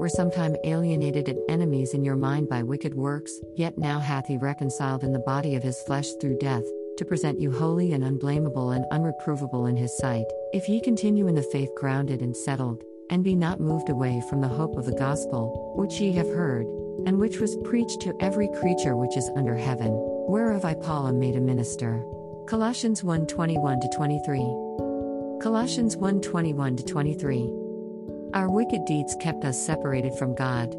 were sometime alienated and enemies in your mind by wicked works, yet now hath he reconciled in the body of his flesh through death, to present you holy and unblameable and unreprovable in his sight, if ye continue in the faith grounded and settled, and be not moved away from the hope of the gospel, which ye have heard, and which was preached to every creature which is under heaven, whereof I Paul am made a minister. Colossians 1 21 23. Colossians 1 21 23. Our wicked deeds kept us separated from God.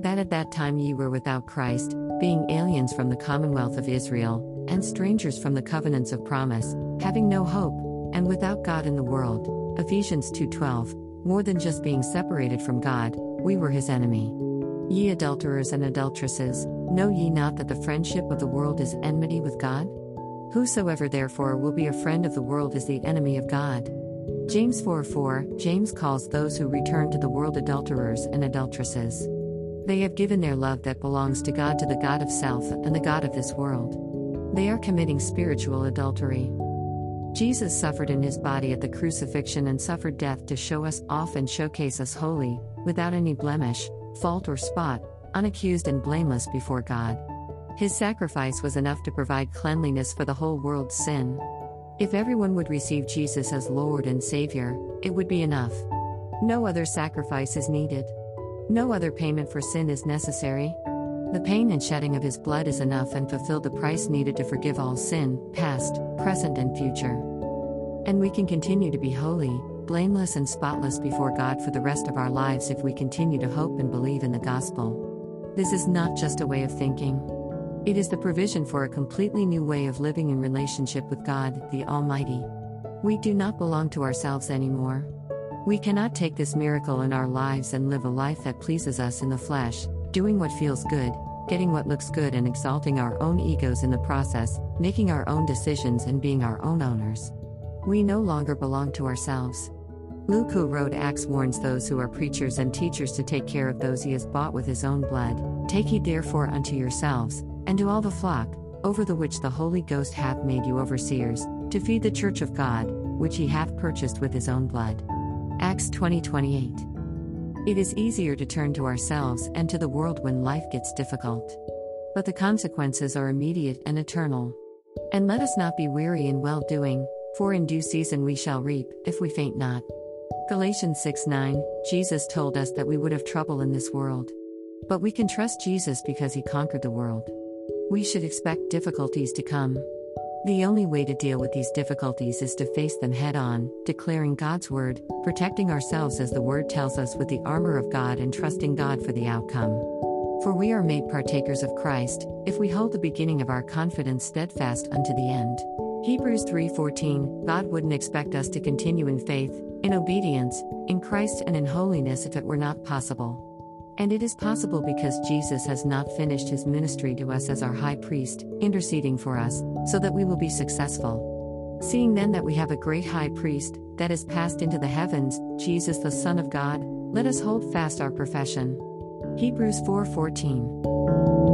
That at that time ye were without Christ, being aliens from the commonwealth of Israel, and strangers from the covenants of promise, having no hope, and without God in the world. Ephesians 2:12. More than just being separated from God, we were his enemy. Ye adulterers and adulteresses, know ye not that the friendship of the world is enmity with God? Whosoever therefore will be a friend of the world is the enemy of God. James 4 4 James calls those who return to the world adulterers and adulteresses. They have given their love that belongs to God to the God of self and the God of this world. They are committing spiritual adultery. Jesus suffered in his body at the crucifixion and suffered death to show us off and showcase us holy, without any blemish, fault, or spot, unaccused and blameless before God. His sacrifice was enough to provide cleanliness for the whole world's sin. If everyone would receive Jesus as Lord and Savior, it would be enough. No other sacrifice is needed. No other payment for sin is necessary. The pain and shedding of His blood is enough and fulfilled the price needed to forgive all sin, past, present, and future. And we can continue to be holy, blameless, and spotless before God for the rest of our lives if we continue to hope and believe in the gospel. This is not just a way of thinking. It is the provision for a completely new way of living in relationship with God, the Almighty. We do not belong to ourselves anymore. We cannot take this miracle in our lives and live a life that pleases us in the flesh, doing what feels good, getting what looks good, and exalting our own egos in the process, making our own decisions and being our own owners. We no longer belong to ourselves. Luke, who wrote Acts, warns those who are preachers and teachers to take care of those he has bought with his own blood. Take heed therefore unto yourselves and to all the flock, over the which the Holy Ghost hath made you overseers, to feed the church of God, which he hath purchased with his own blood. Acts 20 28. It is easier to turn to ourselves and to the world when life gets difficult. But the consequences are immediate and eternal. And let us not be weary in well doing, for in due season we shall reap, if we faint not. Galatians 6 9 Jesus told us that we would have trouble in this world. But we can trust Jesus because he conquered the world. We should expect difficulties to come. The only way to deal with these difficulties is to face them head on, declaring God's word, protecting ourselves as the word tells us with the armor of God, and trusting God for the outcome. For we are made partakers of Christ, if we hold the beginning of our confidence steadfast unto the end. Hebrews 3:14 God wouldn't expect us to continue in faith, in obedience, in Christ and in holiness if it were not possible. And it is possible because Jesus has not finished his ministry to us as our high priest, interceding for us, so that we will be successful. Seeing then that we have a great high priest, that is passed into the heavens, Jesus the Son of God, let us hold fast our profession. Hebrews 4:14.